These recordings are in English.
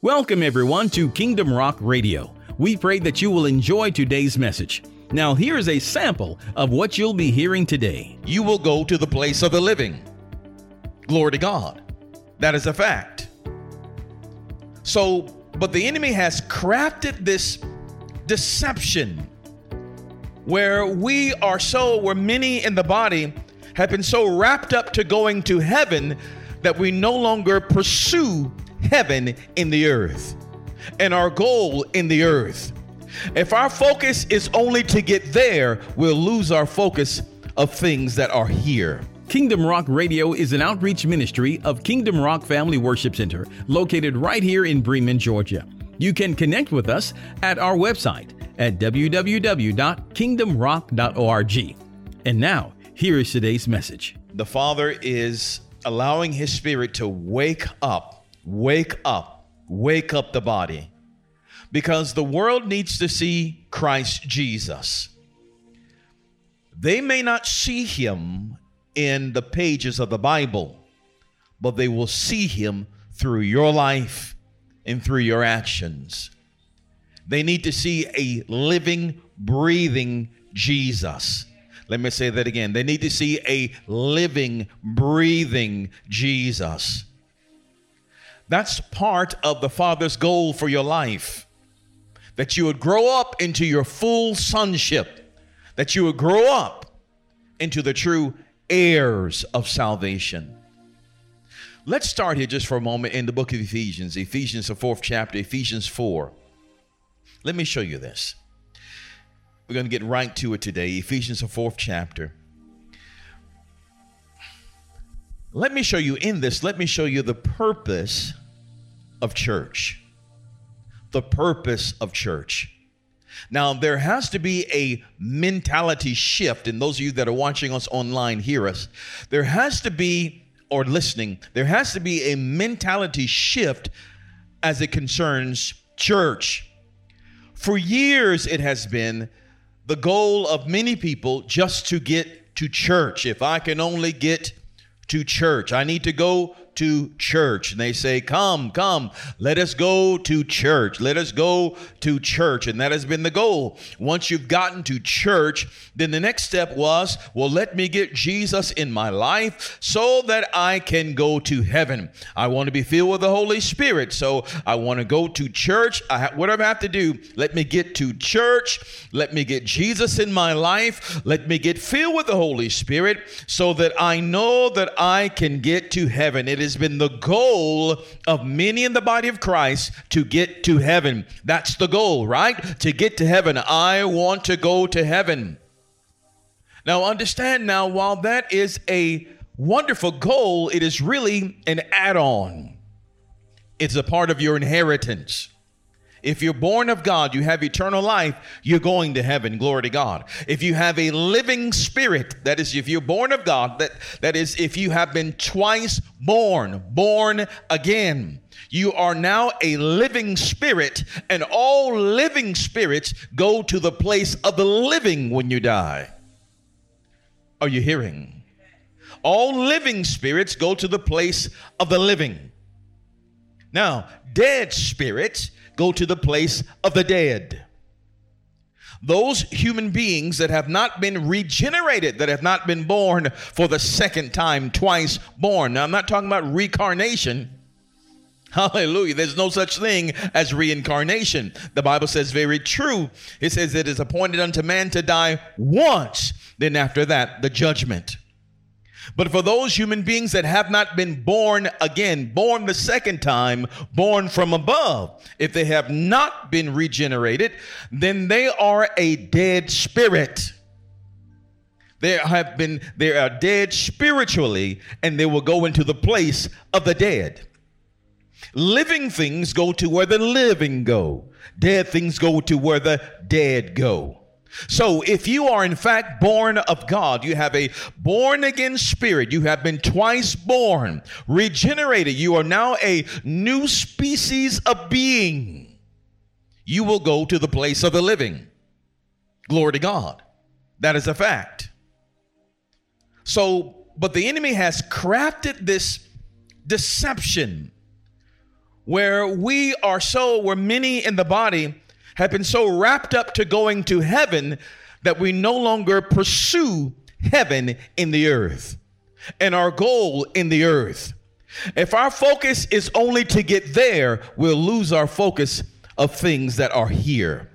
Welcome, everyone, to Kingdom Rock Radio. We pray that you will enjoy today's message. Now, here is a sample of what you'll be hearing today. You will go to the place of the living. Glory to God. That is a fact. So, but the enemy has crafted this deception where we are so, where many in the body have been so wrapped up to going to heaven that we no longer pursue heaven in the earth and our goal in the earth. If our focus is only to get there, we'll lose our focus of things that are here. Kingdom Rock Radio is an outreach ministry of Kingdom Rock Family Worship Center, located right here in Bremen, Georgia. You can connect with us at our website at www.kingdomrock.org. And now, here is today's message. The Father is allowing His Spirit to wake up Wake up. Wake up the body. Because the world needs to see Christ Jesus. They may not see him in the pages of the Bible, but they will see him through your life and through your actions. They need to see a living, breathing Jesus. Let me say that again. They need to see a living, breathing Jesus. That's part of the Father's goal for your life. That you would grow up into your full sonship, that you would grow up into the true heirs of salvation. Let's start here just for a moment in the book of Ephesians, Ephesians, the fourth chapter, Ephesians 4. Let me show you this. We're going to get right to it today. Ephesians, the fourth chapter. Let me show you in this, let me show you the purpose of church. The purpose of church. Now, there has to be a mentality shift, and those of you that are watching us online hear us. There has to be, or listening, there has to be a mentality shift as it concerns church. For years, it has been the goal of many people just to get to church. If I can only get to church. I need to go to church. And they say, Come, come, let us go to church. Let us go to church. And that has been the goal. Once you've gotten to church, then the next step was, Well, let me get Jesus in my life so that I can go to heaven. I want to be filled with the Holy Spirit. So I want to go to church. I ha- whatever I have to do, let me get to church. Let me get Jesus in my life. Let me get filled with the Holy Spirit so that I know that I can get to heaven. It is has been the goal of many in the body of Christ to get to heaven. That's the goal, right? To get to heaven. I want to go to heaven. Now, understand now, while that is a wonderful goal, it is really an add on, it's a part of your inheritance. If you're born of God, you have eternal life, you're going to heaven. Glory to God. If you have a living spirit, that is, if you're born of God, that, that is, if you have been twice born, born again, you are now a living spirit, and all living spirits go to the place of the living when you die. Are you hearing? All living spirits go to the place of the living. Now, dead spirits go to the place of the dead. Those human beings that have not been regenerated, that have not been born for the second time, twice born. Now, I'm not talking about reincarnation. Hallelujah. There's no such thing as reincarnation. The Bible says very true. It says it is appointed unto man to die once, then after that, the judgment. But for those human beings that have not been born again, born the second time, born from above, if they have not been regenerated, then they are a dead spirit. They have been they are dead spiritually and they will go into the place of the dead. Living things go to where the living go. Dead things go to where the dead go. So, if you are in fact born of God, you have a born again spirit, you have been twice born, regenerated, you are now a new species of being, you will go to the place of the living. Glory to God. That is a fact. So, but the enemy has crafted this deception where we are so, where many in the body have been so wrapped up to going to heaven that we no longer pursue heaven in the earth and our goal in the earth. If our focus is only to get there, we'll lose our focus of things that are here.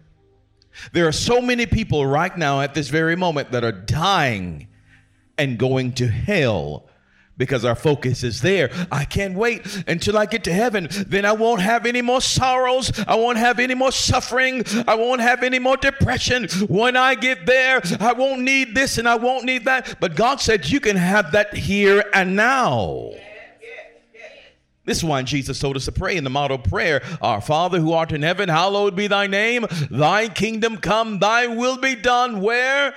There are so many people right now at this very moment that are dying and going to hell because our focus is there. I can't wait until I get to heaven. Then I won't have any more sorrows. I won't have any more suffering. I won't have any more depression. When I get there, I won't need this and I won't need that. But God said you can have that here and now. This is why Jesus told us to pray in the model prayer Our Father who art in heaven, hallowed be thy name. Thy kingdom come, thy will be done. Where?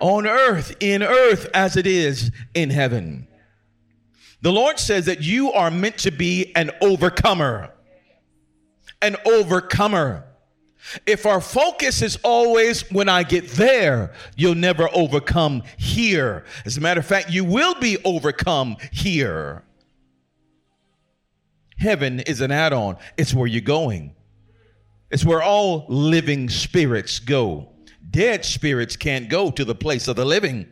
On earth, in earth as it is in heaven. The Lord says that you are meant to be an overcomer. An overcomer. If our focus is always when I get there, you'll never overcome here. As a matter of fact, you will be overcome here. Heaven is an add on, it's where you're going. It's where all living spirits go. Dead spirits can't go to the place of the living,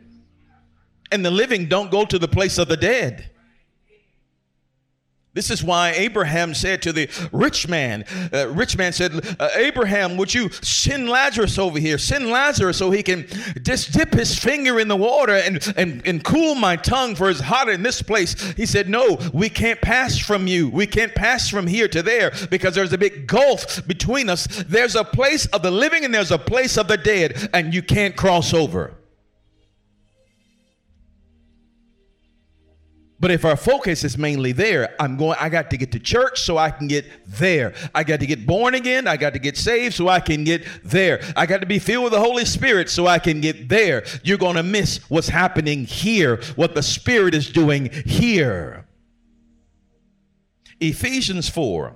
and the living don't go to the place of the dead. This is why Abraham said to the rich man, uh, rich man said, uh, Abraham, would you send Lazarus over here? Send Lazarus so he can just dip his finger in the water and, and, and cool my tongue for it's hot in this place. He said, No, we can't pass from you. We can't pass from here to there because there's a big gulf between us. There's a place of the living and there's a place of the dead, and you can't cross over. But if our focus is mainly there, I'm going, I got to get to church so I can get there. I got to get born again. I got to get saved so I can get there. I got to be filled with the Holy Spirit so I can get there. You're going to miss what's happening here, what the Spirit is doing here. Ephesians 4.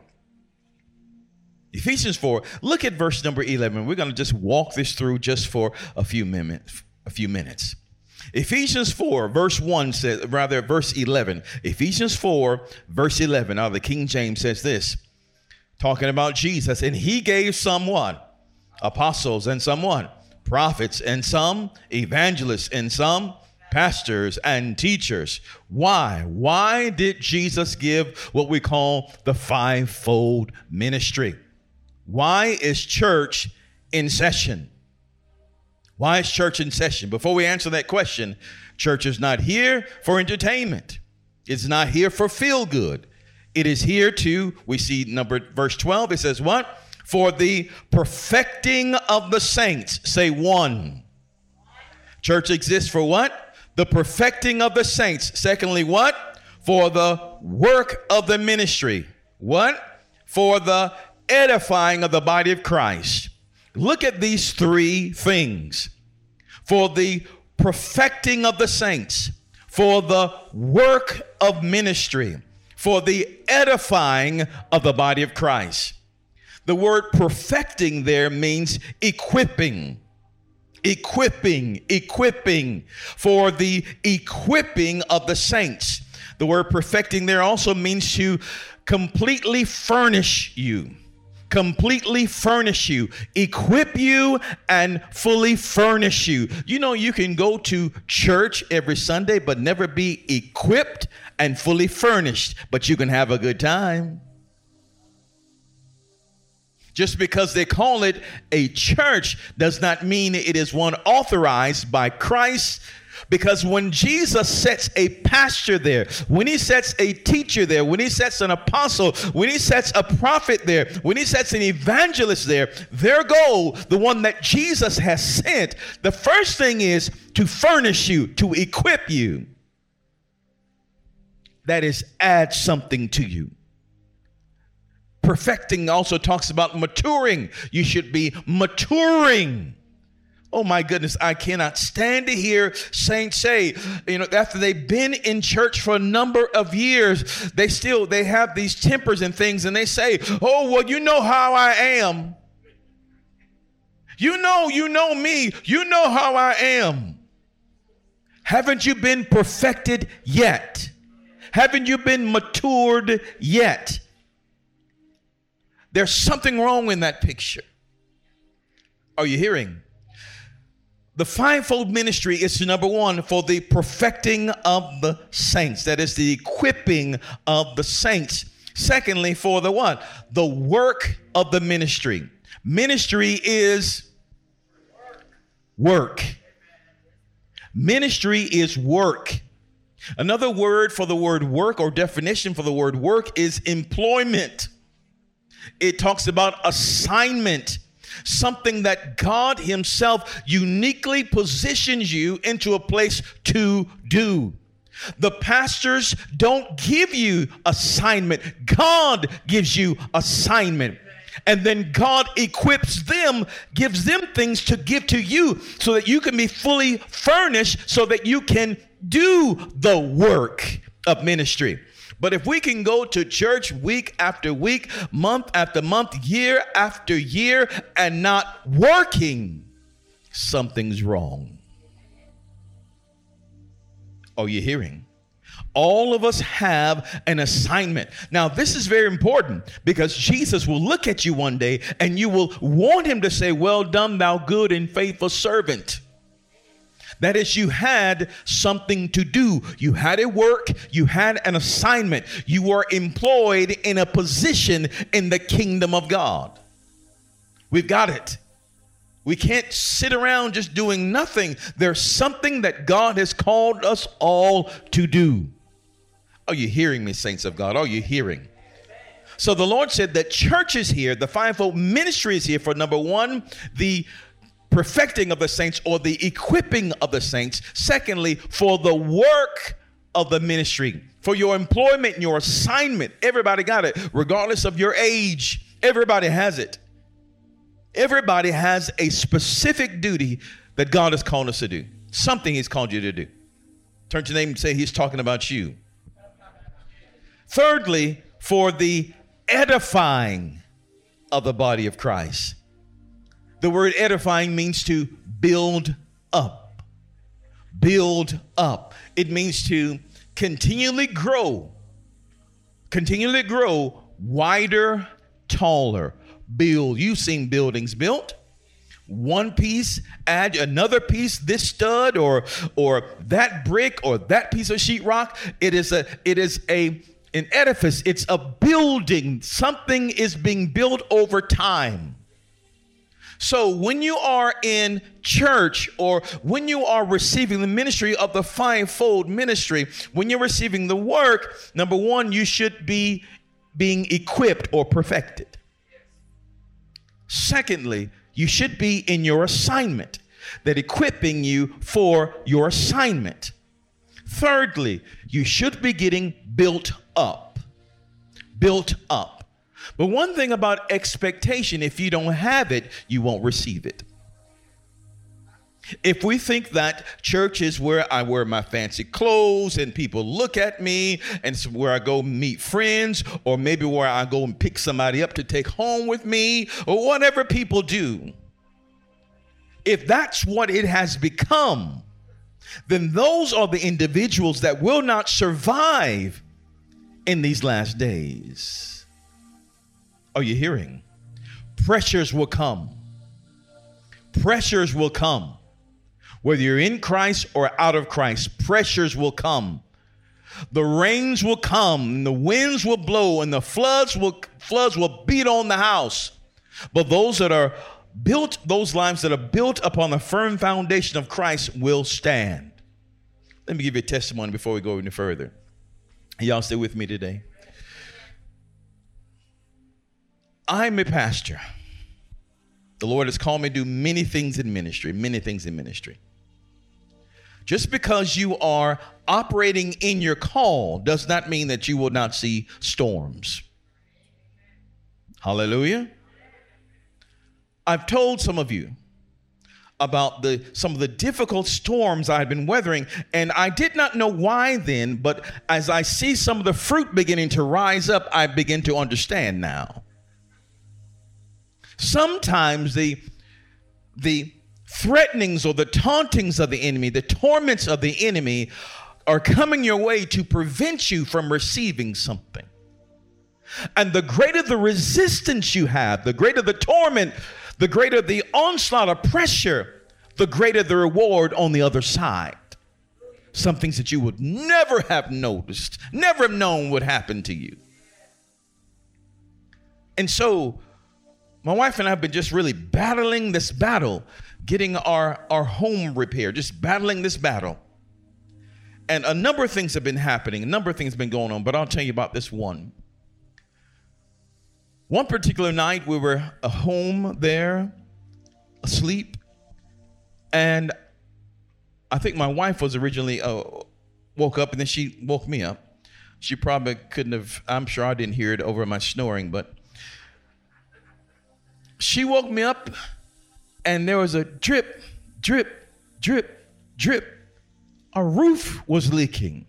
Ephesians 4. Look at verse number 11. We're going to just walk this through just for a few minutes. A few minutes. Ephesians 4, verse 1 says, rather, verse 11. Ephesians 4, verse 11. Now, the King James says this, talking about Jesus, and he gave someone apostles and someone prophets and some evangelists and some pastors and teachers. Why? Why did Jesus give what we call the fivefold ministry? Why is church in session? Why is church in session? Before we answer that question, church is not here for entertainment. It's not here for feel good. It is here to, we see number verse 12, it says what? For the perfecting of the saints. Say one. Church exists for what? The perfecting of the saints. Secondly, what? For the work of the ministry. What? For the edifying of the body of Christ. Look at these three things for the perfecting of the saints, for the work of ministry, for the edifying of the body of Christ. The word perfecting there means equipping. Equipping, equipping, for the equipping of the saints. The word perfecting there also means to completely furnish you completely furnish you, equip you, and fully furnish you. You know, you can go to church every Sunday, but never be equipped and fully furnished, but you can have a good time. Just because they call it a church does not mean it is one authorized by Christ because when Jesus sets a pastor there, when he sets a teacher there, when he sets an apostle, when he sets a prophet there, when he sets an evangelist there, their goal, the one that Jesus has sent, the first thing is to furnish you, to equip you. That is, add something to you. Perfecting also talks about maturing. You should be maturing. Oh my goodness, I cannot stand to hear saints say, you know, after they've been in church for a number of years, they still they have these tempers and things, and they say, "Oh, well, you know how I am. You know, you know me. You know how I am." Haven't you been perfected yet? Haven't you been matured yet? There's something wrong in that picture. Are you hearing? The fivefold ministry is number one for the perfecting of the saints. That is the equipping of the saints. Secondly, for the what? The work of the ministry. Ministry is work. Ministry is work. Another word for the word work or definition for the word work is employment. It talks about assignment something that God Himself uniquely positions you into a place to do. The pastors don't give you assignment. God gives you assignment. And then God equips them, gives them things to give to you so that you can be fully furnished so that you can do the work of ministry. But if we can go to church week after week, month after month, year after year, and not working, something's wrong. Oh, Are you hearing? All of us have an assignment. Now, this is very important because Jesus will look at you one day and you will want him to say, Well done, thou good and faithful servant. That is, you had something to do. You had a work, you had an assignment, you were employed in a position in the kingdom of God. We've got it. We can't sit around just doing nothing. There's something that God has called us all to do. Are you hearing me, saints of God? Are you hearing? So the Lord said that church is here, the fivefold ministry is here for number one, the perfecting of the saints or the equipping of the saints. Secondly, for the work of the ministry, for your employment and your assignment. Everybody got it, regardless of your age. Everybody has it. Everybody has a specific duty that God has called us to do, something He's called you to do. Turn to your name and say, He's talking about you. Thirdly, for the edifying of the body of Christ. The word edifying means to build up. Build up. It means to continually grow, continually grow wider, taller. Build. You've seen buildings built. One piece, add another piece, this stud or or that brick or that piece of sheetrock. It is a it is a an edifice. It's a building. Something is being built over time. So when you are in church or when you are receiving the ministry of the fivefold ministry, when you're receiving the work, number one, you should be being equipped or perfected. Secondly, you should be in your assignment, that equipping you for your assignment. Thirdly, you should be getting built up. Built up. But one thing about expectation, if you don't have it, you won't receive it. If we think that church is where I wear my fancy clothes and people look at me, and it's where I go meet friends, or maybe where I go and pick somebody up to take home with me, or whatever people do, if that's what it has become, then those are the individuals that will not survive in these last days. Are you hearing? Pressures will come. Pressures will come. Whether you're in Christ or out of Christ, pressures will come. The rains will come, the winds will blow, and the floods will floods will beat on the house. But those that are built, those lives that are built upon the firm foundation of Christ will stand. Let me give you a testimony before we go any further. Y'all stay with me today. I'm a pastor. The Lord has called me to do many things in ministry, many things in ministry. Just because you are operating in your call does not mean that you will not see storms. Hallelujah. I've told some of you about the some of the difficult storms I had been weathering and I did not know why then but as I see some of the fruit beginning to rise up I begin to understand now. Sometimes the, the threatenings or the tauntings of the enemy, the torments of the enemy are coming your way to prevent you from receiving something. And the greater the resistance you have, the greater the torment, the greater the onslaught of pressure, the greater the reward on the other side. Some things that you would never have noticed, never have known would happen to you. And so, my wife and I have been just really battling this battle, getting our, our home repaired, just battling this battle. And a number of things have been happening, a number of things have been going on, but I'll tell you about this one. One particular night, we were at home there, asleep, and I think my wife was originally uh, woke up, and then she woke me up. She probably couldn't have. I'm sure I didn't hear it over my snoring, but she woke me up, and there was a drip, drip, drip, drip. Our roof was leaking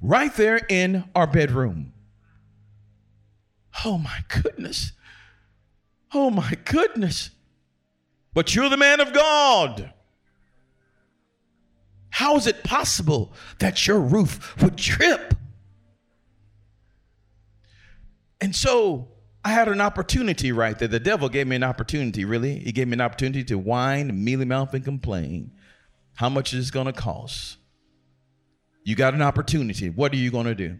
right there in our bedroom. Oh my goodness. Oh my goodness. But you're the man of God. How is it possible that your roof would trip? And so I had an opportunity right there. The devil gave me an opportunity, really. He gave me an opportunity to whine, mealy mouth, and complain. How much is this going to cost? You got an opportunity. What are you going to do?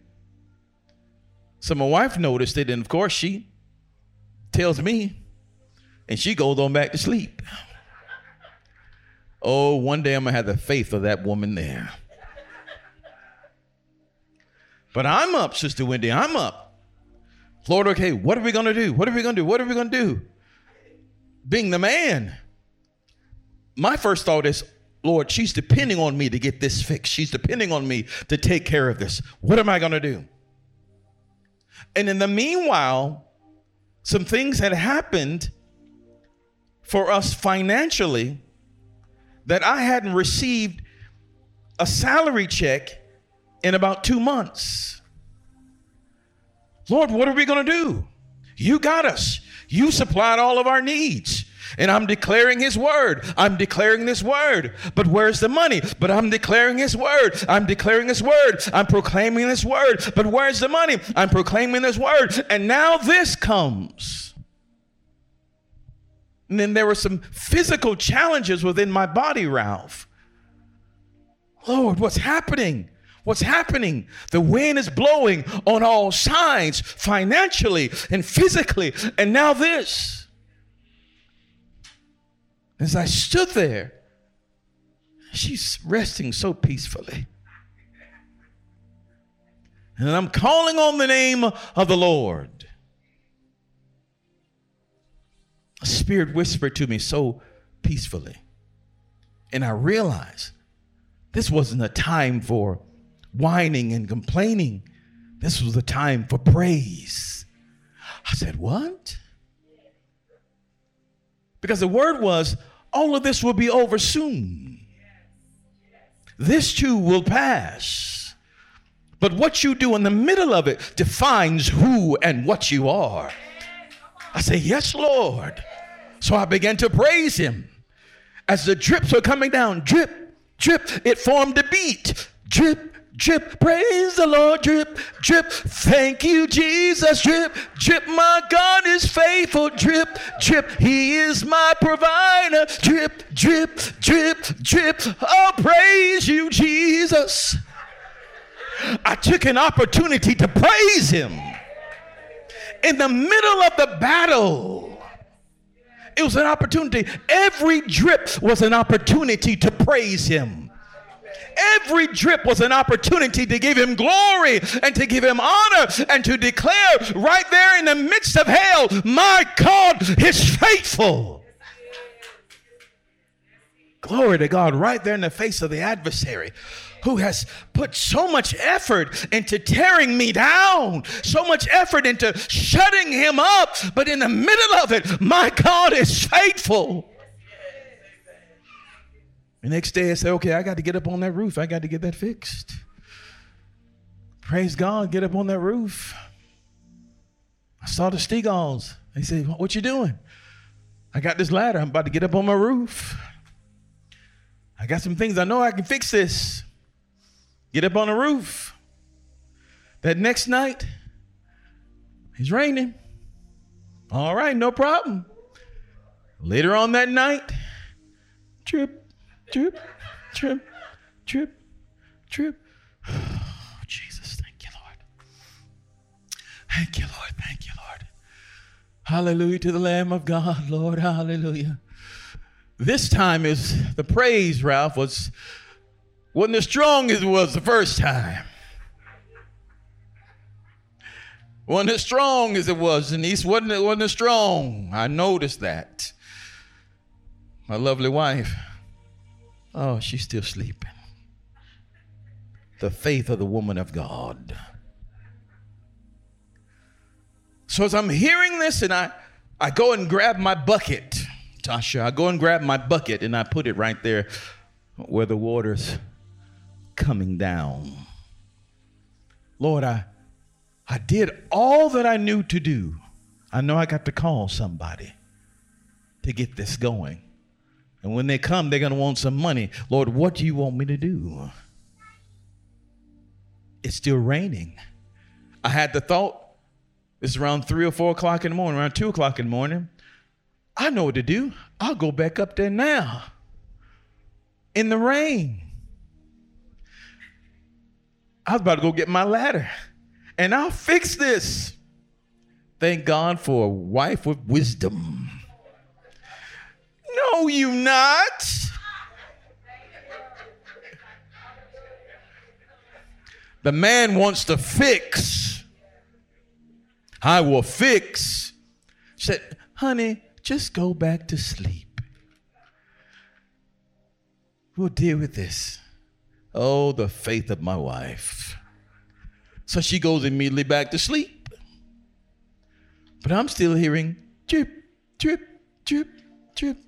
So my wife noticed it, and of course, she tells me, and she goes on back to sleep. Oh, one day I'm going to have the faith of that woman there. But I'm up, Sister Wendy. I'm up. Lord, okay, what are we going to do? What are we going to do? What are we going to do? Being the man, my first thought is, Lord, she's depending on me to get this fixed. She's depending on me to take care of this. What am I going to do? And in the meanwhile, some things had happened for us financially that I hadn't received a salary check in about two months. Lord, what are we going to do? You got us. You supplied all of our needs. And I'm declaring his word. I'm declaring this word. But where's the money? But I'm declaring his word. I'm declaring his word. I'm proclaiming this word. But where's the money? I'm proclaiming this word. And now this comes. And then there were some physical challenges within my body, Ralph. Lord, what's happening? What's happening? The wind is blowing on all sides, financially and physically. And now this. As I stood there, she's resting so peacefully. And I'm calling on the name of the Lord. a spirit whispered to me so peacefully. And I realized this wasn't a time for whining and complaining. This was the time for praise. I said, What? Because the word was, all of this will be over soon. This too will pass. But what you do in the middle of it defines who and what you are. I say, Yes, Lord. So I began to praise him. As the drips were coming down, drip, drip, it formed a beat. Drip, drip, praise the Lord, drip, drip, thank you, Jesus, drip, drip, my God is faithful, drip, drip, he is my provider, drip, drip, drip, drip, oh, praise you, Jesus. I took an opportunity to praise him in the middle of the battle. It was an opportunity. Every drip was an opportunity to praise him. Every drip was an opportunity to give him glory and to give him honor and to declare right there in the midst of hell, my God is faithful. Glory to God, right there in the face of the adversary who has put so much effort into tearing me down, so much effort into shutting him up. But in the middle of it, my God is faithful. The next day I said, okay, I got to get up on that roof. I got to get that fixed. Praise God, get up on that roof. I saw the Stegals. They said, what you doing? I got this ladder. I'm about to get up on my roof. I got some things I know I can fix this. Get up on the roof. That next night, It's raining. All right, no problem. Later on that night, trip, trip, trip, trip, trip. Oh, Jesus, thank you, Lord. Thank you, Lord. Thank you, Lord. Hallelujah to the Lamb of God, Lord. Hallelujah. This time is the praise, Ralph, was wasn't as strong as it was the first time. Wasn't as strong as it was, Denise. Wasn't it wasn't as strong. I noticed that. My lovely wife. Oh, she's still sleeping. The faith of the woman of God. So as I'm hearing this and I, I go and grab my bucket, Tasha, I go and grab my bucket and I put it right there where the water's coming down. Lord, I I did all that I knew to do. I know I got to call somebody to get this going. And when they come, they're going to want some money. Lord, what do you want me to do? It's still raining. I had the thought, it's around three or four o'clock in the morning, around two o'clock in the morning. I know what to do. I'll go back up there now in the rain. I was about to go get my ladder and I'll fix this. Thank God for a wife with wisdom. No, you not. The man wants to fix. I will fix. She said, honey, just go back to sleep. We'll deal with this. Oh, the faith of my wife. So she goes immediately back to sleep. But I'm still hearing drip, drip, drip, drip.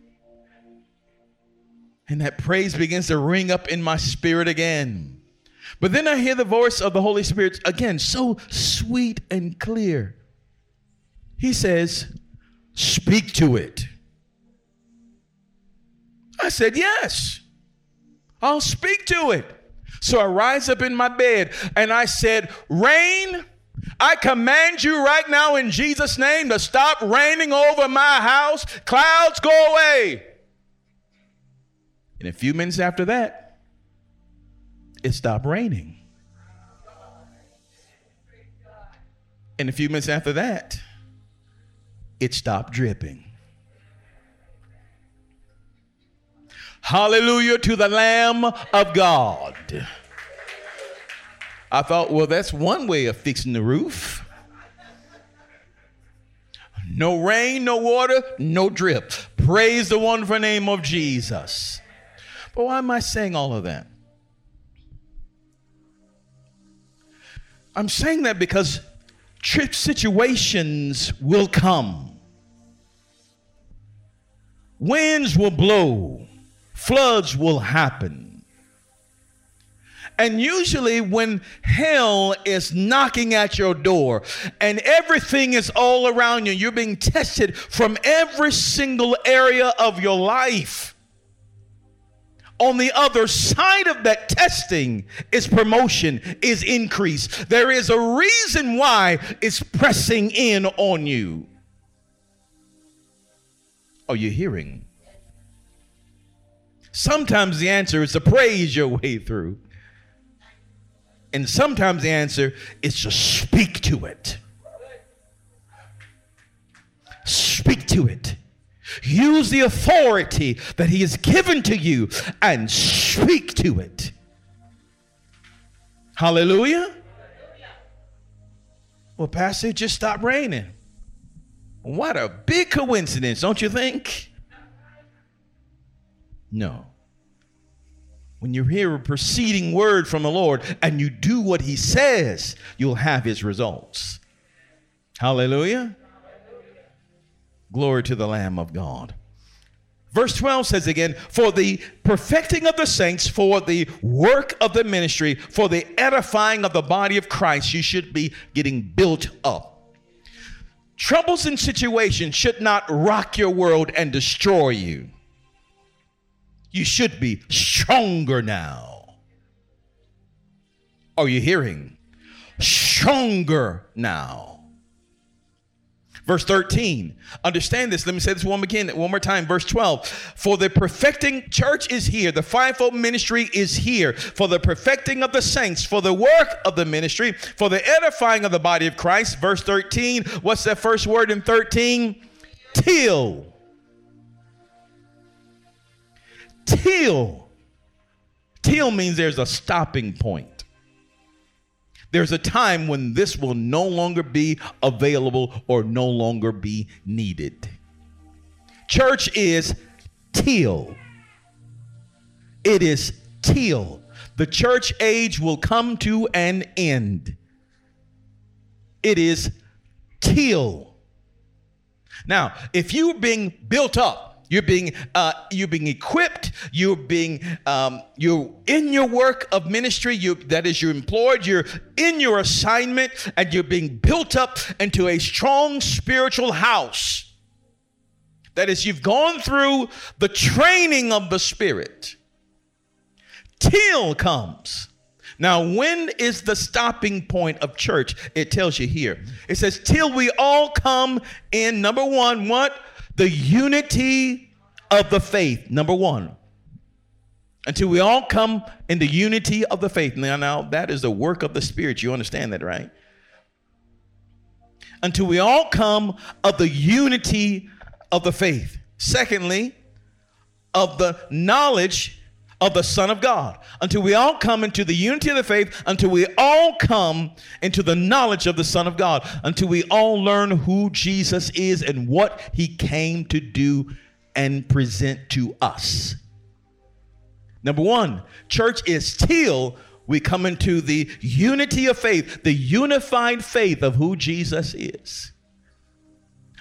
And that praise begins to ring up in my spirit again. But then I hear the voice of the Holy Spirit again, so sweet and clear. He says, Speak to it. I said, Yes, I'll speak to it. So I rise up in my bed and I said, Rain, I command you right now in Jesus' name to stop raining over my house. Clouds go away. And a few minutes after that, it stopped raining. And a few minutes after that, it stopped dripping. Hallelujah to the Lamb of God. I thought, well, that's one way of fixing the roof. No rain, no water, no drip. Praise the wonderful name of Jesus. But why am I saying all of that? I'm saying that because trip situations will come. Winds will blow floods will happen. And usually, when hell is knocking at your door and everything is all around you, you're being tested from every single area of your life. On the other side of that testing is promotion, is increase. There is a reason why it's pressing in on you. Are you hearing? Sometimes the answer is to praise your way through. And sometimes the answer is to speak to it. Speak to it. Use the authority that He has given to you and speak to it. Hallelujah. Well, Pastor, it just stopped raining. What a big coincidence, don't you think? No. When you hear a preceding word from the Lord and you do what he says, you'll have his results. Hallelujah. Glory to the Lamb of God. Verse 12 says again, for the perfecting of the saints, for the work of the ministry, for the edifying of the body of Christ, you should be getting built up. Troubles and situations should not rock your world and destroy you you should be stronger now. Are you hearing? Stronger now. Verse 13. Understand this. Let me say this one again, one more time. Verse 12. For the perfecting church is here. The fivefold ministry is here. For the perfecting of the saints, for the work of the ministry, for the edifying of the body of Christ. Verse 13. What's that first word in 13? Till. Till. Till means there's a stopping point. There's a time when this will no longer be available or no longer be needed. Church is till. It is till. The church age will come to an end. It is till. Now, if you're being built up, you're being uh, you're being equipped. You're being um, you're in your work of ministry. You that is you're employed. You're in your assignment, and you're being built up into a strong spiritual house. That is, you've gone through the training of the Spirit. Till comes. Now, when is the stopping point of church? It tells you here. It says, till we all come in number one, what? The unity of the faith, number one. Until we all come in the unity of the faith. Now, now that is the work of the Spirit. You understand that, right? Until we all come of the unity of the faith. Secondly, of the knowledge of the Son of God, until we all come into the unity of the faith, until we all come into the knowledge of the Son of God, until we all learn who Jesus is and what he came to do and present to us. Number one, church is till we come into the unity of faith, the unified faith of who Jesus is.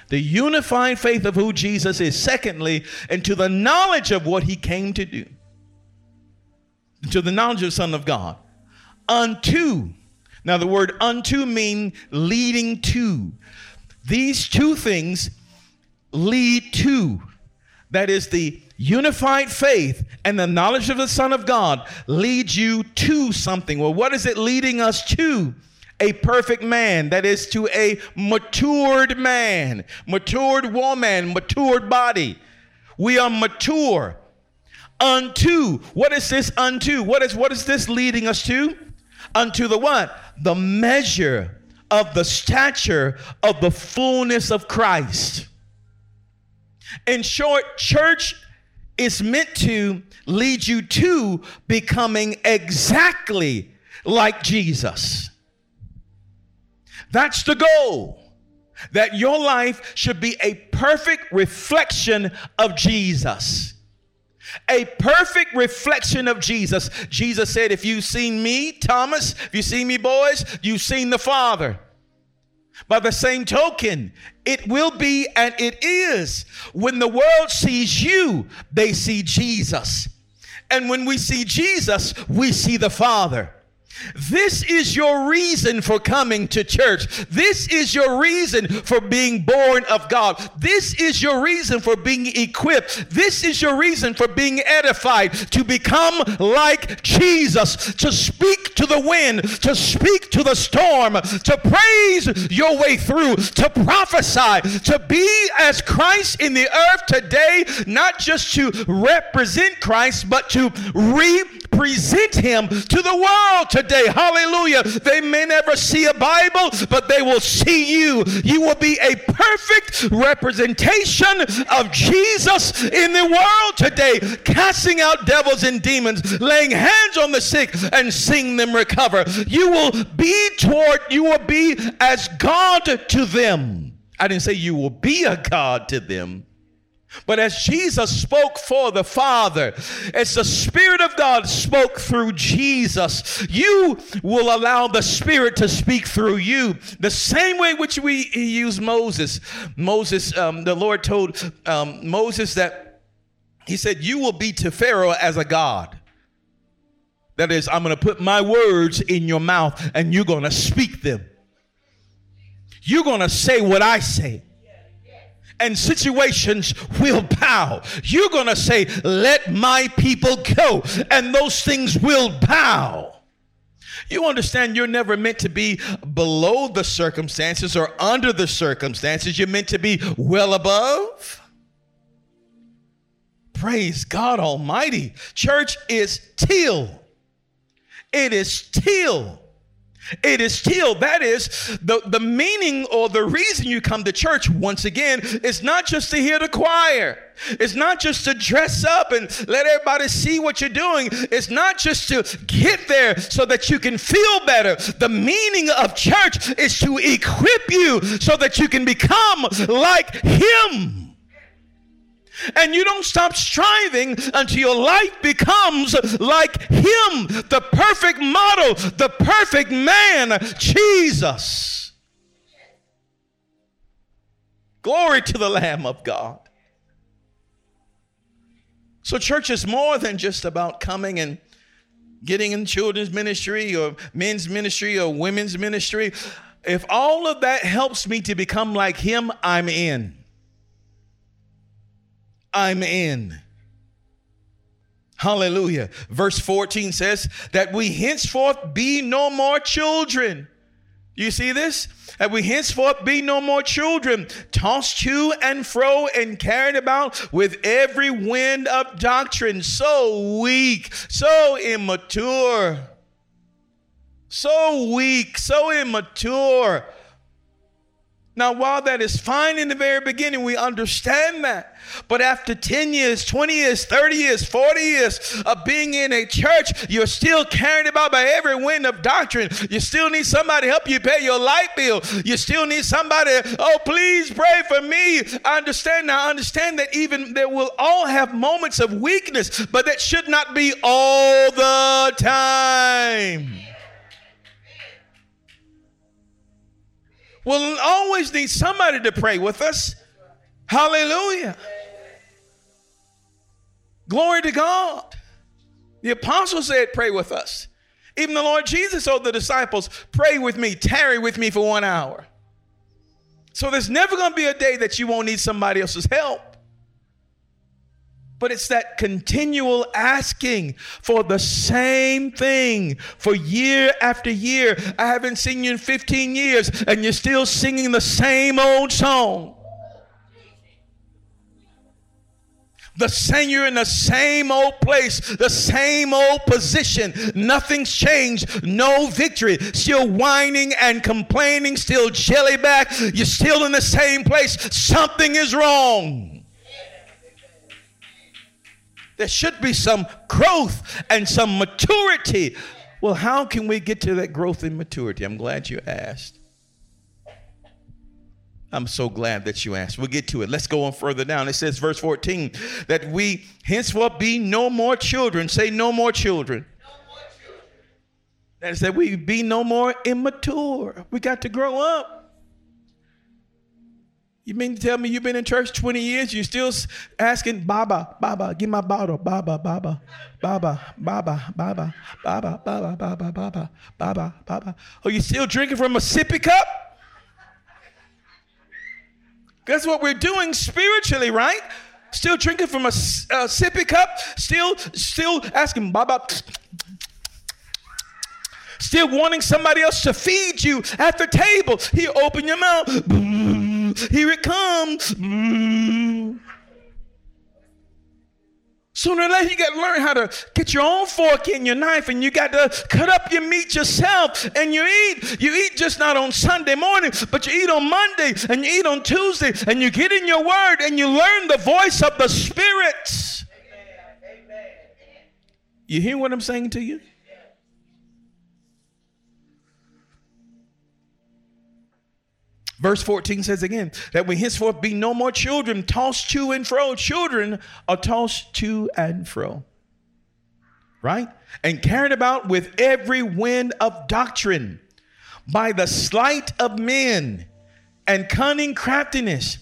The unified faith of who Jesus is. Secondly, into the knowledge of what he came to do to the knowledge of the Son of God. Unto. Now, the word unto mean leading to. These two things lead to. That is the unified faith and the knowledge of the Son of God leads you to something. Well, what is it leading us to? A perfect man, that is to a matured man, matured woman, matured body. We are mature unto. What is this unto? What is what is this leading us to? Unto the what? The measure of the stature of the fullness of Christ. In short, church is meant to lead you to becoming exactly like Jesus. That's the goal. That your life should be a perfect reflection of Jesus a perfect reflection of Jesus. Jesus said, If you've seen me, Thomas, if you've seen me, boys, you've seen the Father. By the same token, it will be and it is when the world sees you, they see Jesus. And when we see Jesus, we see the Father. This is your reason for coming to church. This is your reason for being born of God. This is your reason for being equipped. This is your reason for being edified to become like Jesus, to speak to the wind, to speak to the storm, to praise your way through, to prophesy, to be as Christ in the earth today, not just to represent Christ, but to represent him to the world today today. Hallelujah. They may never see a Bible, but they will see you. You will be a perfect representation of Jesus in the world today, casting out devils and demons, laying hands on the sick and seeing them recover. You will be toward, you will be as God to them. I didn't say you will be a God to them. But as Jesus spoke for the Father, as the Spirit of God spoke through Jesus, you will allow the Spirit to speak through you. The same way which we use Moses. Moses, um, the Lord told um, Moses that he said, You will be to Pharaoh as a God. That is, I'm going to put my words in your mouth and you're going to speak them. You're going to say what I say and situations will bow. You're going to say, Let my people go, and those things will bow. You understand you're never meant to be below the circumstances or under the circumstances. You're meant to be well above. Praise God Almighty. Church is till. It is till. It is still, that is, the, the meaning or the reason you come to church, once again, is not just to hear the choir. It's not just to dress up and let everybody see what you're doing. It's not just to get there so that you can feel better. The meaning of church is to equip you so that you can become like Him. And you don't stop striving until your life becomes like Him, the perfect model, the perfect man, Jesus. Glory to the Lamb of God. So, church is more than just about coming and getting in children's ministry or men's ministry or women's ministry. If all of that helps me to become like Him, I'm in. I'm in. Hallelujah. Verse 14 says that we henceforth be no more children. You see this? That we henceforth be no more children, tossed to and fro and carried about with every wind of doctrine, so weak, so immature, so weak, so immature. Now, while that is fine in the very beginning, we understand that. But after 10 years, 20 years, 30 years, 40 years of being in a church, you're still carried about by every wind of doctrine. You still need somebody to help you pay your light bill. You still need somebody, oh, please pray for me. I understand now. I understand that even that we'll all have moments of weakness, but that should not be all the time. We'll always need somebody to pray with us. Hallelujah. Glory to God. The apostle said, Pray with us. Even the Lord Jesus told the disciples, Pray with me, tarry with me for one hour. So there's never going to be a day that you won't need somebody else's help. But it's that continual asking for the same thing for year after year. I haven't seen you in 15 years, and you're still singing the same old song. The same, you're in the same old place, the same old position. Nothing's changed. No victory. Still whining and complaining, still jelly back. You're still in the same place. Something is wrong. There should be some growth and some maturity. Well, how can we get to that growth and maturity? I'm glad you asked. I'm so glad that you asked. We'll get to it. Let's go on further down. It says, verse 14, that we henceforth be no more children. Say, no more children. That is that we be no more immature. We got to grow up. You mean to tell me you've been in church 20 years, you're still asking, Baba, Baba, give my bottle, Baba, Baba, Baba, Baba, Baba, Baba, Baba, Baba, Baba, Baba, Baba. Are you still drinking from a sippy cup? That's what we're doing spiritually, right? Still drinking from a, a sippy cup, still, still asking Baba, still wanting somebody else to feed you at the table. Here, open your mouth. Here it comes. Sooner or later, you got to learn how to get your own fork and your knife, and you got to cut up your meat yourself. And you eat. You eat just not on Sunday morning, but you eat on Monday, and you eat on Tuesday, and you get in your word, and you learn the voice of the Spirit. You hear what I'm saying to you? Verse 14 says again that we henceforth be no more children tossed to and fro. Children are tossed to and fro. Right? And carried about with every wind of doctrine by the sleight of men and cunning craftiness,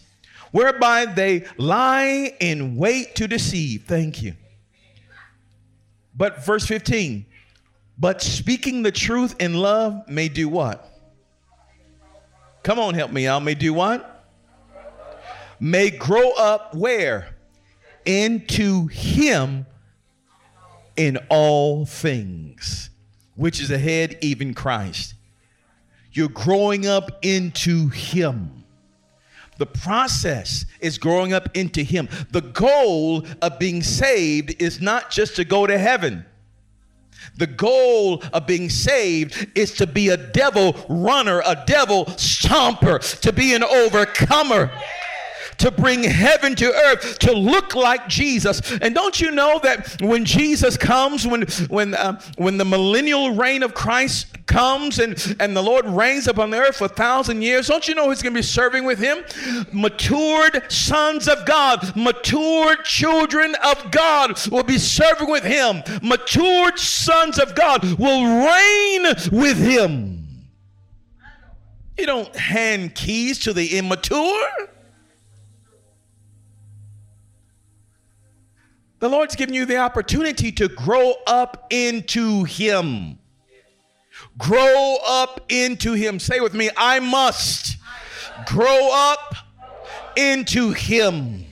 whereby they lie in wait to deceive. Thank you. But verse 15, but speaking the truth in love may do what? Come on, help me out. May do what? May grow up where? Into Him in all things. which is ahead, even Christ. You're growing up into Him. The process is growing up into Him. The goal of being saved is not just to go to heaven. The goal of being saved is to be a devil runner, a devil stomper, to be an overcomer to bring heaven to earth, to look like Jesus. And don't you know that when Jesus comes, when when uh, when the millennial reign of Christ comes and and the Lord reigns upon the earth for a thousand years, don't you know who's going to be serving with Him? Matured sons of God, matured children of God will be serving with Him. Matured sons of God will reign with Him. You don't hand keys to the immature. The Lord's giving you the opportunity to grow up into Him. Grow up into Him. Say with me, I must grow up into Him,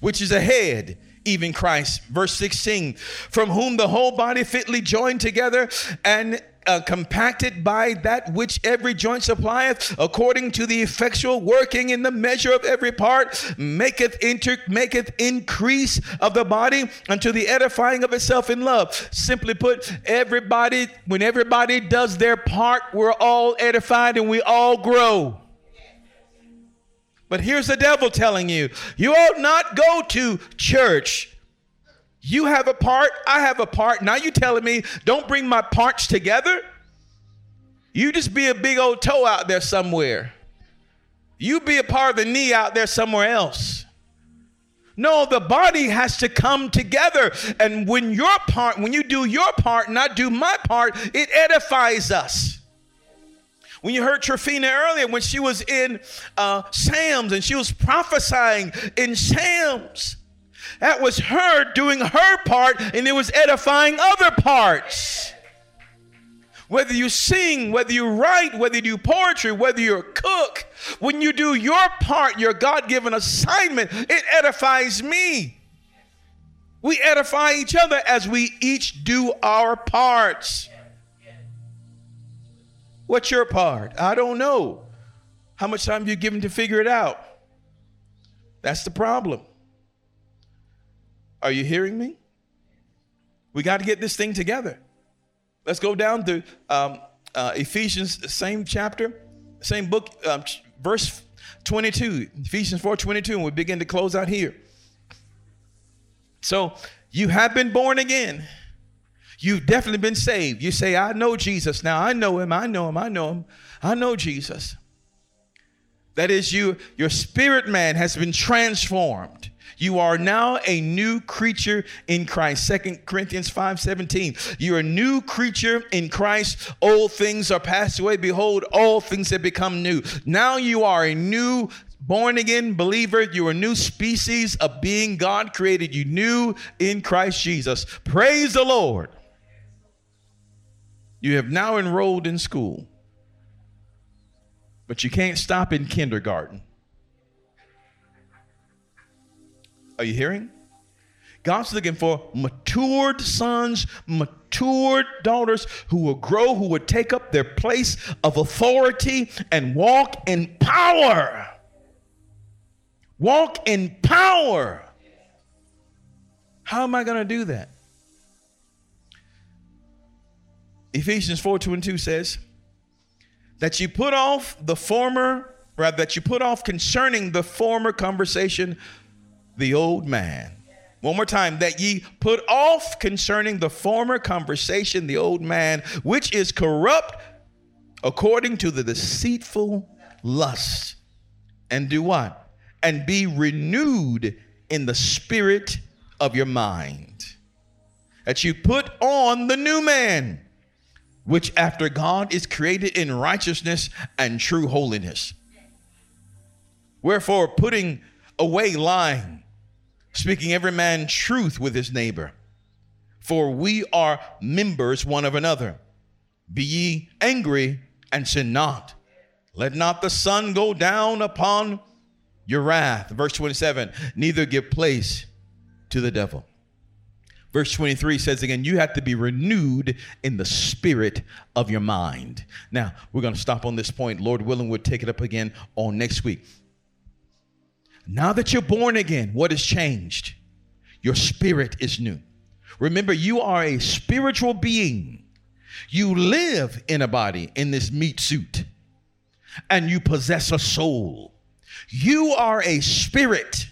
which is ahead even Christ. Verse 16, from whom the whole body fitly joined together and uh, compacted by that which every joint supplieth, according to the effectual working in the measure of every part, maketh inter- maketh increase of the body unto the edifying of itself in love. Simply put, everybody, when everybody does their part, we're all edified and we all grow. But here's the devil telling you, you ought not go to church you have a part, I have a part. Now you telling me don't bring my parts together? You just be a big old toe out there somewhere. You be a part of the knee out there somewhere else. No, the body has to come together. And when your part, when you do your part and I do my part, it edifies us. When you heard Trifina earlier, when she was in uh, Sam's and she was prophesying in Sam's, that was her doing her part, and it was edifying other parts. Whether you sing, whether you write, whether you do poetry, whether you're a cook, when you do your part, your God given assignment, it edifies me. We edify each other as we each do our parts. What's your part? I don't know. How much time have you given to figure it out? That's the problem. Are you hearing me? We got to get this thing together. Let's go down to um, uh, Ephesians, the same chapter, same book, um, verse 22, Ephesians 4 22, and we begin to close out here. So you have been born again. You've definitely been saved. You say, I know Jesus now. I know him. I know him. I know him. I know Jesus. That is, you, your spirit man has been transformed. You are now a new creature in Christ. Second Corinthians 5 17. You're a new creature in Christ. Old things are passed away. Behold, all things have become new. Now you are a new born again believer. You're a new species of being. God created you new in Christ Jesus. Praise the Lord. You have now enrolled in school, but you can't stop in kindergarten. Are you hearing? God's looking for matured sons, matured daughters who will grow, who will take up their place of authority and walk in power. Walk in power. How am I going to do that? Ephesians 4 2 and 2 says that you put off the former, rather, that you put off concerning the former conversation the old man. One more time, that ye put off concerning the former conversation, the old man, which is corrupt according to the deceitful lust. And do what? And be renewed in the spirit of your mind. That you put on the new man, which after God is created in righteousness and true holiness. Wherefore, putting away lying, speaking every man truth with his neighbor. For we are members one of another. Be ye angry and sin not. Let not the sun go down upon your wrath. Verse 27 Neither give place to the devil. Verse 23 says again, you have to be renewed in the spirit of your mind. Now, we're going to stop on this point. Lord willing, we'll take it up again on next week. Now that you're born again, what has changed? Your spirit is new. Remember, you are a spiritual being. You live in a body in this meat suit, and you possess a soul. You are a spirit.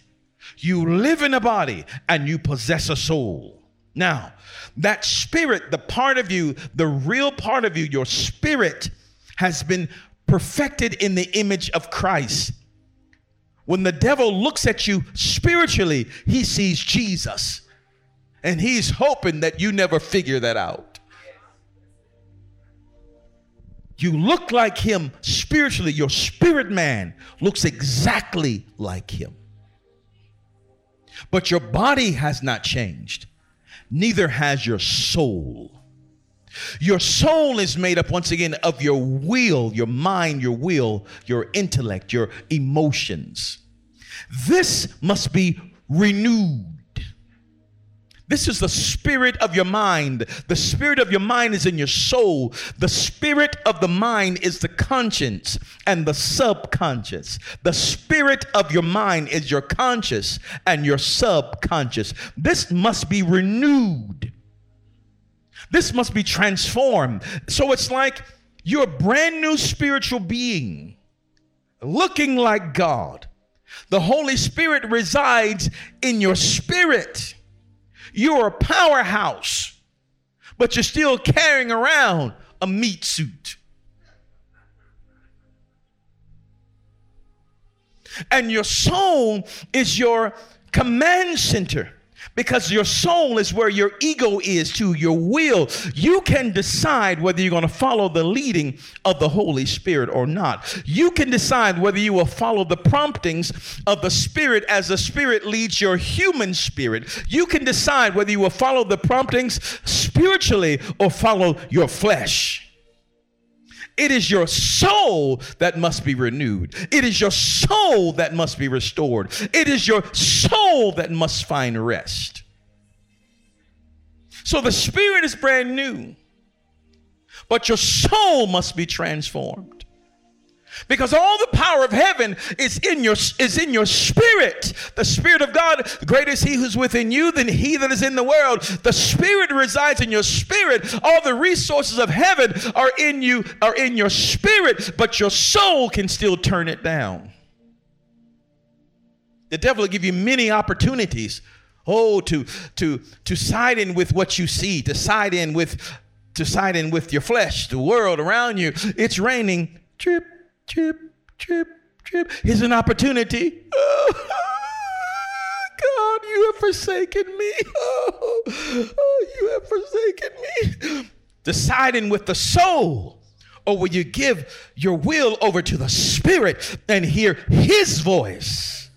You live in a body, and you possess a soul. Now, that spirit, the part of you, the real part of you, your spirit has been perfected in the image of Christ. When the devil looks at you spiritually, he sees Jesus. And he's hoping that you never figure that out. You look like him spiritually. Your spirit man looks exactly like him. But your body has not changed neither has your soul. Your soul is made up once again of your will, your mind, your will, your intellect, your emotions. This must be renewed. This is the spirit of your mind. The spirit of your mind is in your soul. The spirit of the mind is the conscience and the subconscious. The spirit of your mind is your conscious and your subconscious. This must be renewed. This must be transformed. So it's like you're a brand new spiritual being looking like God. The Holy Spirit resides in your spirit. You're a powerhouse, but you're still carrying around a meat suit. And your soul is your command center because your soul is where your ego is to your will. You can decide whether you're going to follow the leading of the holy spirit or not. You can decide whether you will follow the promptings of the spirit as the spirit leads your human spirit. You can decide whether you will follow the promptings spiritually or follow your flesh it is your soul that must be renewed. It is your soul that must be restored. It is your soul that must find rest. So the spirit is brand new, but your soul must be transformed because all the power of heaven is in your is in your spirit. The spirit of god greater is he who's within you than he that is in the world. The spirit resides in your spirit. All the resources of heaven are in you are in your spirit but your soul can still turn it down. The devil will give you many opportunities oh to to to side in with what you see to side in with to side in with your flesh the world around you. It's raining. Trip chip, chip, chip. Here's an opportunity. Oh, God, you have forsaken me. Oh, oh, you have forsaken me. Deciding with the soul, or will you give your will over to the Spirit and hear His voice?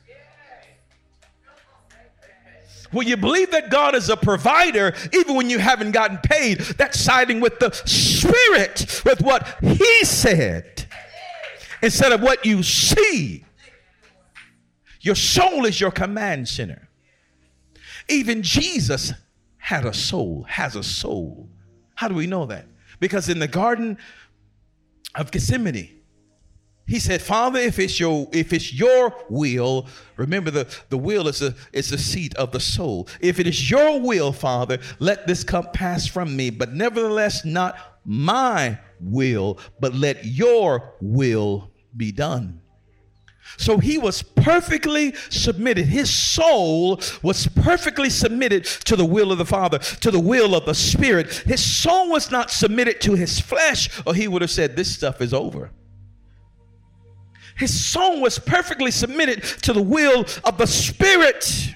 Will you believe that God is a provider even when you haven't gotten paid? That's siding with the Spirit, with what He said instead of what you see. Your soul is your command center. Even Jesus had a soul, has a soul. How do we know that? Because in the Garden of Gethsemane, he said, Father, if it's your if it's your will, remember the, the will is a is the seat of the soul. If it is your will, Father, let this cup pass from me, but nevertheless not my will, but let your will be done. So he was perfectly submitted. His soul was perfectly submitted to the will of the Father, to the will of the Spirit. His soul was not submitted to his flesh, or he would have said, This stuff is over. His soul was perfectly submitted to the will of the Spirit.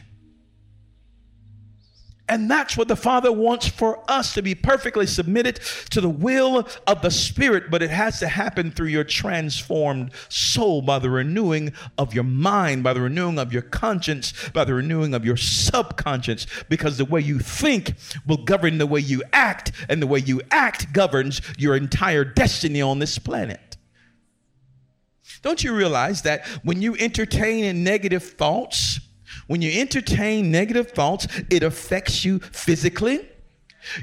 And that's what the Father wants for us to be perfectly submitted to the will of the Spirit, but it has to happen through your transformed soul by the renewing of your mind, by the renewing of your conscience, by the renewing of your subconscious, because the way you think will govern the way you act, and the way you act governs your entire destiny on this planet. Don't you realize that when you entertain negative thoughts, When you entertain negative thoughts, it affects you physically.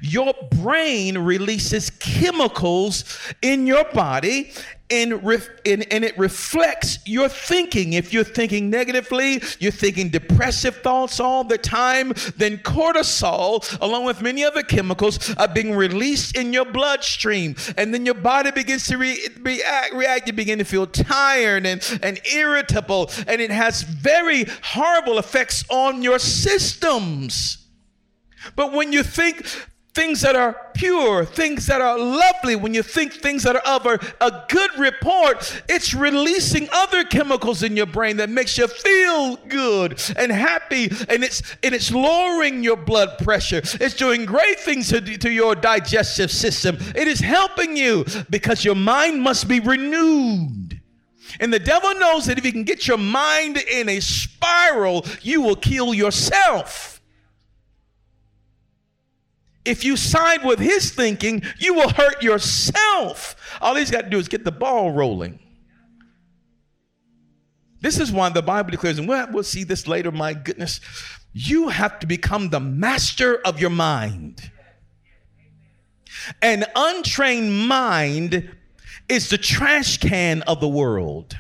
Your brain releases chemicals in your body and, ref, and, and, it reflects your thinking. If you're thinking negatively, you're thinking depressive thoughts all the time, then cortisol, along with many other chemicals, are being released in your bloodstream. And then your body begins to re, react, react. You begin to feel tired and, and irritable, and it has very horrible effects on your systems. But when you think things that are pure, things that are lovely, when you think things that are of a, good report, it's releasing other chemicals in your brain that makes you feel good and happy, and it's and it's lowering your blood pressure. It's doing great things to, to your digestive system. It is helping you because your mind must be renewed. And the devil knows that if he can get your mind in a spiral, you will kill yourself. If you side with his thinking, you will hurt yourself. All he's got to do is get the ball rolling. This is why the Bible declares, and we'll, see this later, my goodness. You have to become the master of your mind. An untrained mind is the trash can of the world.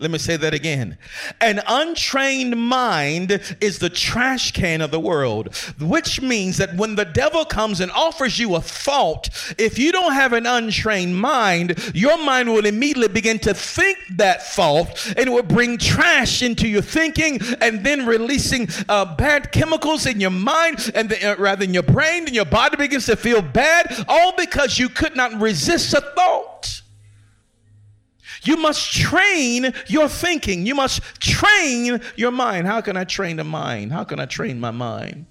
Let me say that again. An untrained mind is the trash can of the world, which means that when the devil comes and offers you a thought, if you don't have an untrained mind, your mind will immediately begin to think that thought and it will bring trash into your thinking and then releasing uh, bad chemicals in your mind and the, uh, rather in your brain and your body begins to feel bad, all because you could not resist a thought. You must train your thinking. You must train your mind. How can I train the mind? How can I train my mind?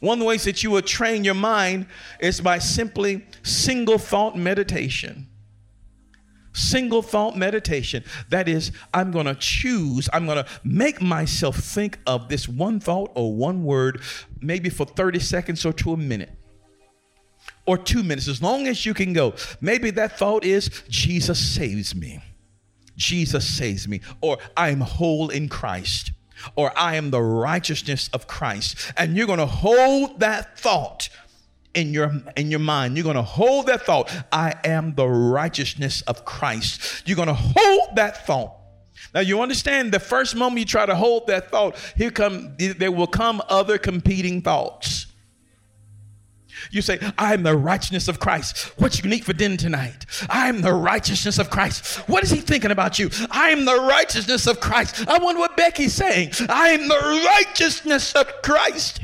One of the ways that you will train your mind is by simply single thought meditation. Single thought meditation. That is, I'm going to choose, I'm going to make myself think of this one thought or one word, maybe for 30 seconds or to a minute or two minutes, as long as you can go. Maybe that thought is, Jesus saves me. Jesus saves me. Or I'm whole in Christ. Or I am the righteousness of Christ. And you're going to hold that thought in your in your mind you're going to hold that thought i am the righteousness of christ you're going to hold that thought now you understand the first moment you try to hold that thought here come there will come other competing thoughts you say, I'm the righteousness of Christ. What you need for dinner tonight? I'm the righteousness of Christ. What is he thinking about you? I'm the righteousness of Christ. I wonder what Becky's saying. I'm the righteousness of Christ.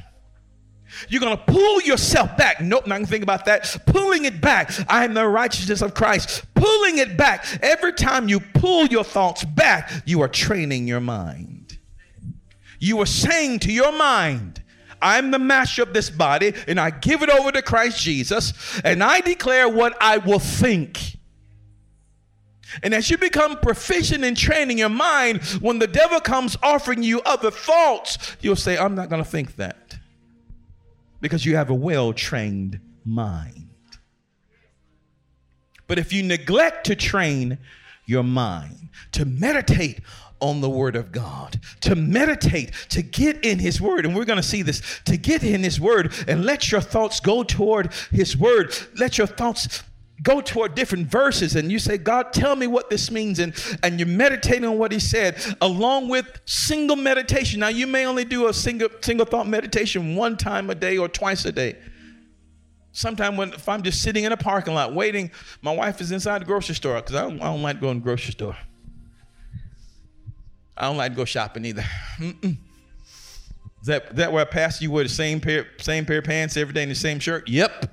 You're going to pull yourself back. Nope, not going to think about that. Pulling it back. I'm the righteousness of Christ. Pulling it back. Every time you pull your thoughts back, you are training your mind. You are saying to your mind, I'm the master of this body, and I give it over to Christ Jesus, and I declare what I will think. And as you become proficient in training your mind, when the devil comes offering you other thoughts, you'll say, I'm not going to think that. Because you have a well trained mind. But if you neglect to train your mind, to meditate on the Word of God, to meditate, to get in His Word. And we're going to see this to get in His Word and let your thoughts go toward His Word. Let your thoughts go toward different verses and you say god tell me what this means and and you're meditating on what he said along with single meditation now you may only do a single single thought meditation one time a day or twice a day Sometimes when if I'm just sitting in a parking lot waiting, my wife is inside the grocery store because I don't, I don't like going to grocery store. I don't like to go shopping either. Mm-mm. Is that, that where I pass you wear the same pair, same pair of pants every day in the same shirt? Yep.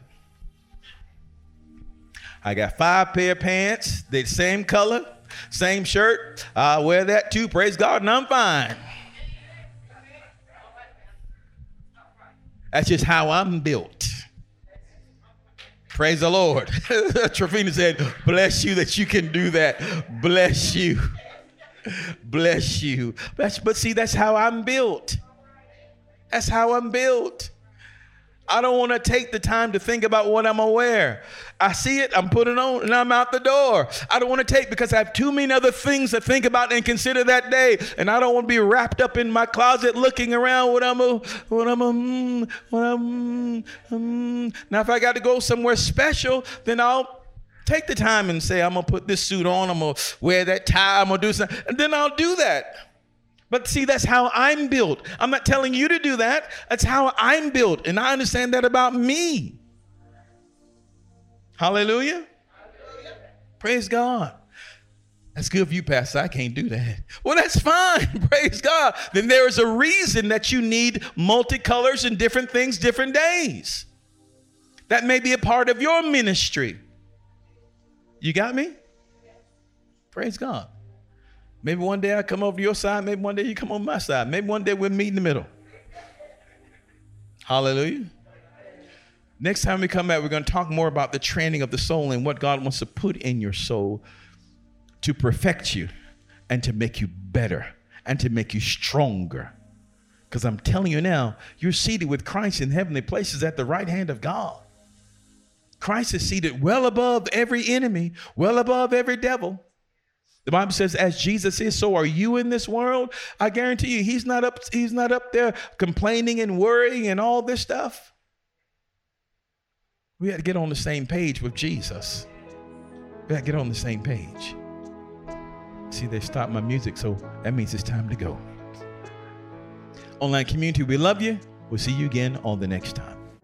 I got five pair of pants, they the same color, same shirt. I wear that too, praise God, and I'm fine. That's just how I'm built. Praise the Lord. Trevina said, Bless you that you can do that. Bless you. Bless you. But see, that's how I'm built. That's how I'm built. I don't want to take the time to think about what I'm wear. I see it, I'm putting on, and I'm out the door. I don't want to take because I have too many other things to think about and consider that day, and I don't want to be wrapped up in my closet looking around what I'm, a, what I'm, a, mm, I'm. Mm. Now, if I got to go somewhere special, then I'll take the time and say I'm gonna put this suit on, I'm gonna wear that tie, I'm gonna do something, and then I'll do that. But see, that's how I'm built. I'm not telling you to do that. That's how I'm built. And I understand that about me. Hallelujah. Hallelujah. Praise God. That's good for you, Pastor. I can't do that. Well, that's fine. Praise God. Then there is a reason that you need multicolors and different things, different days. That may be a part of your ministry. You got me? Praise God. Maybe one day I come over to your side. Maybe one day you come on my side. Maybe one day we'll meet in the middle. Hallelujah. Next time we come back, we're going to talk more about the training of the soul and what God wants to put in your soul to perfect you and to make you better and to make you stronger. Because I'm telling you now, you're seated with Christ in heavenly places at the right hand of God. Christ is seated well above every enemy, well above every devil. The Bible says, as Jesus is, so are you in this world. I guarantee you, he's not up, he's not up there complaining and worrying and all this stuff. We had to get on the same page with Jesus. We had to get on the same page. See, they stopped my music, so that means it's time to go. Online community, we love you. We'll see you again on the next time.